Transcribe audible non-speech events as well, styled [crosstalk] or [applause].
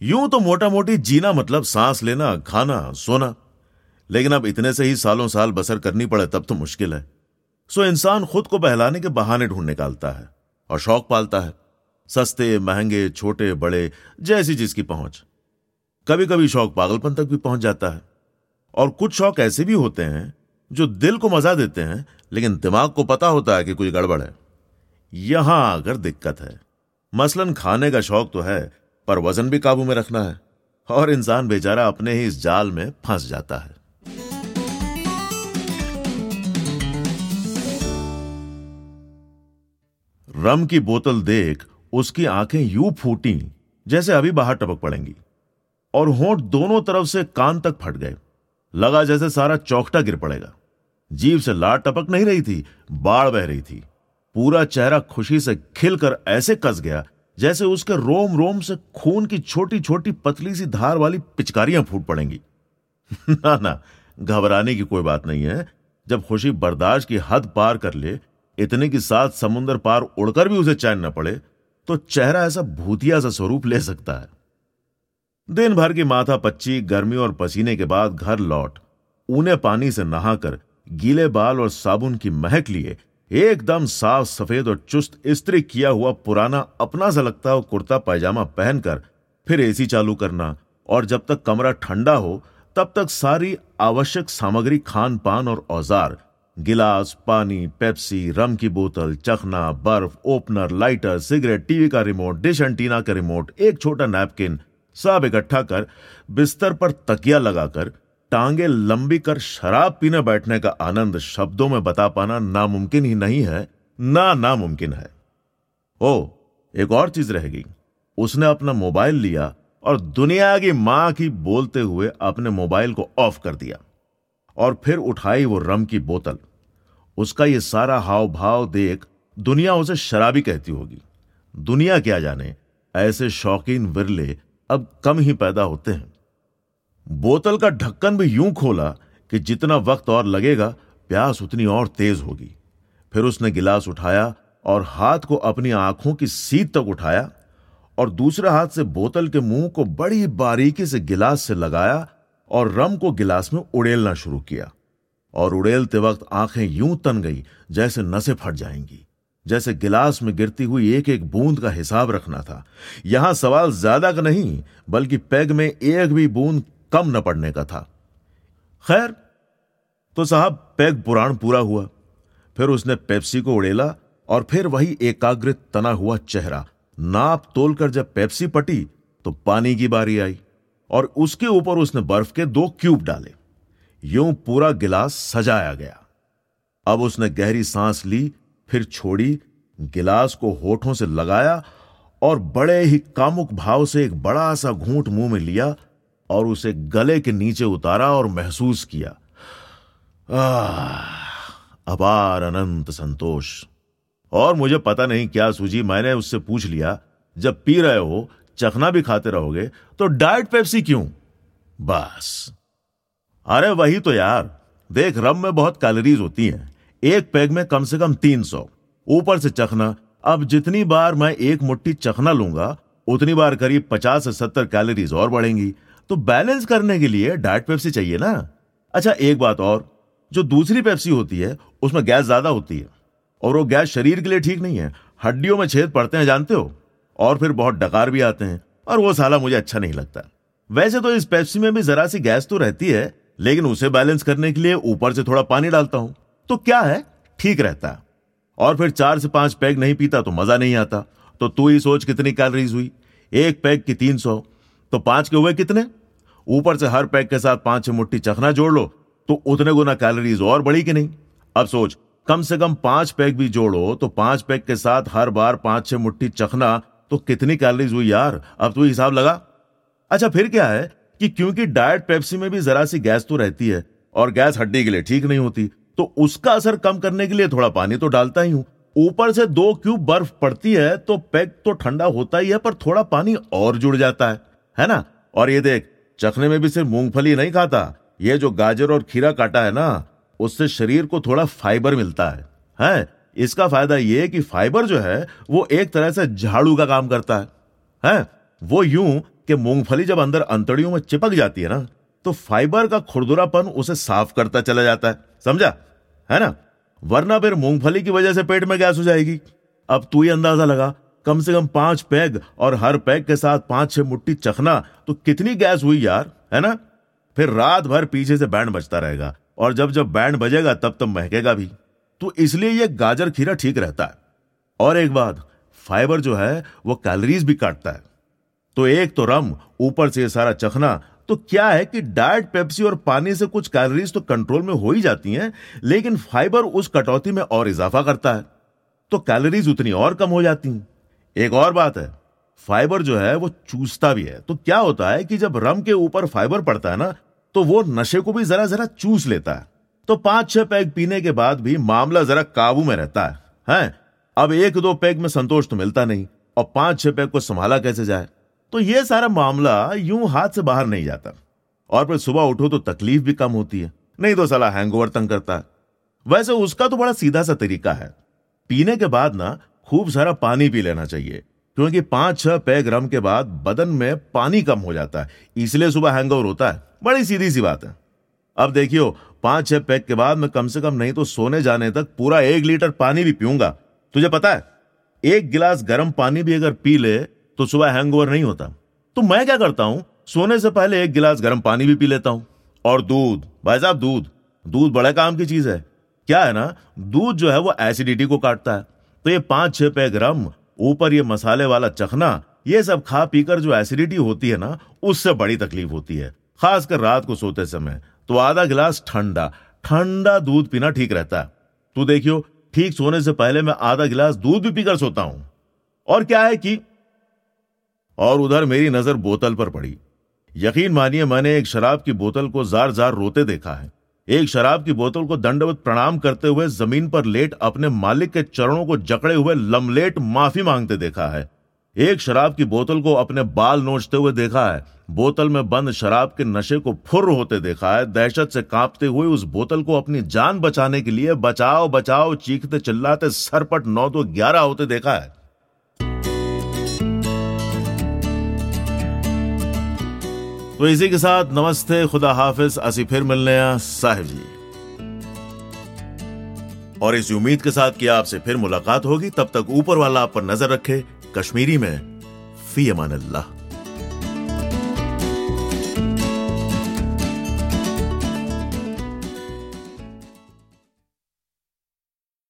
यूँ तो मोटा मोटी जीना मतलब सांस लेना, खाना, सोना। लेकिन अब इतने से ही सालों साल बसर करनी पड़े, तब तो मुश्किल है। सो इंसान खुद को बहलाने के बहाने ढूंढ निकालता है और शौक पालता है। सस्ते, महँगे, छोटे, बड़े, जैसी जिसकी पहुँच। कभी कभी शौक पागलपन तक भी पहुँच जाता है। और कुछ शौक ऐसे भी होते हैं जो दिल को मज़ा देते हैं, लेकिन दिमाग को पता होता है कि कुछ गड़बड़ है। यहाँ आकर दिक्कत है, मसलन खाने का शौक तो है पर वज़न भी काबू में रखना है और इंसान बेचारा अपने ही इस जाल में फंस जाता है। रम की बोतल देख उसकी आँखें यूँ फूटी जैसे अभी बाहर टपक पड़ेंगी और होंठ दोनों तरफ़ से कान तक फट गए। लगा जैसे सारा चौकटा गिर पड़ेगा। जीव से लाट टपक नहीं रही थी, बाढ़ बह रही थी। पूरा चेहरा खुशी से खिलकर ऐसे कस गया जैसे उसके रोम रोम से खून की छोटी छोटी पतली सी धार वाली पिचकारियाँ फूट पड़ेंगी। [laughs] ना ना, घबराने की कोई बात नहीं है। जब खुशी बर्दाश्त की हद पार कर ले, इतने की साथ समुद्र पार उड़कर भी उसे चैन न पड़े तो चेहरा ऐसा भूतिया सा स्वरूप ले सकता है। दिन भर की माथा पच्ची, गर्मी और पसीने के बाद घर लौट, ऊने पानी से नहाकर गीले बाल और साबुन की महक लिए एकदम साफ़, सफ़ेद और चुस्त स्त्री किया हुआ पुराना, अपना सा लगता हो कुर्ता, पैजामा पहनकर, फिर एसी चालू करना। और जब तक कमरा ठंडा हो, तब तक सारी आवश्यक सामग्री खान पान और औज़ार, गिलास, पानी, पेप्सी, रम की बोतल, चखना, बर्फ़, ओपनर, लाइटर, सिगरेट, टीवी का रिमोट, डिश एंटीना का रिमोट, एक छोटा नैपकिन, सब इकट्ठा कर बिस्तर पर तकिया लगाकर टांगे लंबी कर शराब पीने बैठने का आनंद शब्दों में बता पाना नामुमकिन ही नहीं है, ना नामुमकिन है। ओ, एक और चीज़ रहेगी उसने अपना मोबाइल लिया और दुनिया की माँ की बोलते हुए अपने मोबाइल को ऑफ़ कर दिया और फिर उठाई वो रम की बोतल। उसका ये सारा हाव भाव देख दुनिया उसे शराबी कहती होगी। दुनिया क्या जाने, ऐसे शौकीन विरले अब कम ही पैदा होते हैं। बोतल का ढक्कन भी यूँ खोला कि जितना वक्त और लगेगा, प्यास उतनी और तेज होगी। फिर उसने गिलास उठाया और हाथ को अपनी आँखों की सीध तक उठाया और दूसरे हाथ से बोतल के मुँह को बड़ी बारीकी से गिलास से लगाया और रम को गिलास में उड़ेलना शुरू किया। और उड़ेलते वक्त आँखें यूँ तन गई, जैसे नसें फट जाएँगी, जैसे गिलास में गिरती हुई एक एक बूंद का हिसाब रखना था। यहाँ सवाल ज़्यादा का नहीं, बल्कि पैग में एक भी बूंद कम न पड़ने का था। खैर तो साहब, पैग पुराण पूरा हुआ। फिर उसने पेप्सी को उड़ेला और फिर वही एकाग्रित तना हुआ चेहरा। नाप तोलकर जब पेप्सी पटी तो पानी की बारी आई और उसके ऊपर उसने बर्फ़ के दो क्यूब डाले। यूँ पूरा गिलास सजाया गया। अब उसने गहरी सांस ली, फिर छोड़ी, गिलास को होठों से लगाया और बड़े ही कामुक भाव से एक बड़ा सा घूंट मुँह में लिया और उसे गले के नीचे उतारा और महसूस किया। अपार अनंत संतोष। और मुझे पता नहीं क्या सूझी, मैंने उससे पूछ लिया, जब पी रहे हो, चखना भी खाते रहोगे तो डाइट पेप्सी क्यों? बस। अरे वही तो यार, देख, रम में बहुत कैलोरीज होती हैं। एक पैग में कम से कम तीन सौ। ऊपर से चखना, अब जितनी बार मैं एक मुट्ठी चखना लूँगा, उतनी बार करीब पचास से सत्तर कैलोरीज और बढ़ेंगी। तो बैलेंस करने के लिए डाइट पेप्सी चाहिए ना? अच्छा एक बात और, जो दूसरी पेप्सी होती है, उसमें गैस ज़्यादा होती है, और वो गैस शरीर के लिए ठीक नहीं है। हड्डियों में छेद पड़ते हैं, जानते हो? और फिर बहुत डकार भी आते हैं, और वो साला मुझे अच्छा नहीं लगता। वैसे तो इस पेप्सी में भी जरा सी गैस तो रहती है, लेकिन उसे बैलेंस करने के लिए ऊपर से थोड़ा पानी डालता हूँ। तो क्या है? ठीक रहता और फिर चार से पाँच पैग नहीं पीता तो मज़ा नहीं आता। तो तू ही सोच कितनी कैलोरीज हुई। एक पैग की तीन सौ तो पाँच के हुए कितने? ऊपर से हर पैक के साथ पाँच छह मुट्ठी चखना जोड़ लो तो उतने गुना कैलोरीज और बढ़ी कि नहीं? अब सोच, कम से कम पाँच पैक भी जोड़ो तो पाँच पैग के साथ हर बार पाँच छह मुट्ठी चखना तो कितनी कैलोरीज हुई यार? अब तू हिसाब लगा। अच्छा फिर क्या है कि क्योंकि डाइट पेप्सी में भी जरा सी गैस तो रहती है, और गैस हड्डी के लिए ठीक नहीं होती तो उसका असर कम करने के लिए थोड़ा पानी तो डालता ही हूँ। ऊपर से दो क्यूब बर्फ़ पड़ती है तो पैक तो ठंडा होता ही है, पर थोड़ा पानी और जुड़ जाता है है ना? और ये देख चखने में भी सिर्फ़ मूंगफली नहीं खाता। ये जो गाजर और खीरा काटा है ना, उससे शरीर को थोड़ा फाइबर मिलता है। है? इसका फ़ायदा ये कि फाइबर जो है, वो एक तरह से झाड़ू का काम करता है। है? वो यूँ कि मूंगफली जब अंदर अंतड़ियों में चिपक जाती है ना तो फाइबर का खुरदुरापन उसे साफ़ करता चला जाता है। समझा? है ना? वरना फिर मूंगफली की वजह से पेट में गैस हो जाएगी। अब तू ही अंदाज़ा लगा कम से कम पाँच पैग और हर पैग के साथ पाँच छह मुट्ठी चखना तो कितनी गैस हुई यार, है ना? फिर रात भर पीछे से बैंड बजता रहेगा और जब जब बैंड बजेगा तब तब महकेगा भी। तो इसलिए यह गाजर खीरा ठीक रहता है। और एक बात, फाइबर जो है, वो कैलोरीज भी काटता है। तो एक तो रम, ऊपर से सारा चखना तो क्या है कि डाइट पेप्सी और पानी से कुछ कैलोरीज तो कंट्रोल में हो ही जाती हैं, लेकिन फाइबर उस कटौती में और इजाफा करता है। तो कैलोरीज उतनी और कम हो जाती हैं। एक और बात है, फाइबर जो है वो चूसता भी है। तो क्या होता है कि जब रम के ऊपर फाइबर पड़ता है ना तो वो नशे को भी जरा जरा चूस लेता है। तो पाँच छह पैग पीने के बाद भी मामला जरा काबू में रहता है, हैं? अब एक दो पैग में संतोष तो मिलता नहीं, और पाँच छह पैग को संभाला कैसे जाए? तो ये सारा मामला यूँ हाथ से बाहर नहीं जाता। और फिर सुबह उठो तो तकलीफ़ भी कम होती है। नहीं तो सला हैंगओवर तंग करता है। वैसे उसका तो बड़ा सीधा सा तरीका है। पीने के बाद ना खूब सारा पानी पी लेना चाहिए, क्योंकि पाँच छह पैग रम के बाद बदन में पानी कम हो जाता है, इसलिए सुबह हैंगओवर होता है। बड़ी सीधी सी बात है। अब देखियो पाँच छह पैग के बाद मैं कम से कम नहीं तो सोने जाने तक पूरा एक लीटर पानी भी पीऊँगा। तुझे पता है, एक गिलास गर्म पानी भी अगर पी ले तो सुबह हैंगओवर नहीं होता। तो मैं क्या करता हूँ? सोने से पहले एक गिलास गर्म पानी भी पी लेता हूँ। और दूध, भाई साहब दूध दूध बड़े काम की चीज़ है। क्या है ना, दूध जो है वो एसिडिटी को काटता है। तो ये पाँच छह पे रम, ऊपर ये मसाले वाला चखना, ये सब खा पीकर जो एसिडिटी होती है ना, उससे बड़ी तकलीफ़ होती है। खासकर रात को सोते समय। तो आधा गिलास ठंडा ठंडा दूध पीना ठीक रहता है। तू देखियो, ठीक सोने से पहले मैं आधा गिलास दूध भी पीकर सोता हूँ। और क्या है कि और उधर मेरी नज़र बोतल पर पड़ी। यकीन मानिए, मैंने एक शराब की बोतल को जार जार रोते देखा है। एक शराब की बोतल को दंडवत प्रणाम करते हुए ज़मीन पर लेट अपने मालिक के चरणों को जकड़े हुए लमलेट माफ़ी मांगते देखा है। एक शराब की बोतल को अपने बाल नोचते हुए देखा है। बोतल में बंद शराब के नशे को फुर होते देखा है। दहशत से कांपते हुए उस बोतल को अपनी जान बचाने के लिए बचाओ बचाओ, चीखते चिल्लाते सरपट नौ दो ग्यारह होते देखा है। तो इसी के साथ नमस्ते, खुदा हाफिज। असी फिर मिलने साहिब जी। और इस उम्मीद के साथ कि आपसे फिर मुलाकात होगी, तब तक ऊपर वाला आप पर नज़र रखे कश्मीरी में फ़ी अमान अल्लाह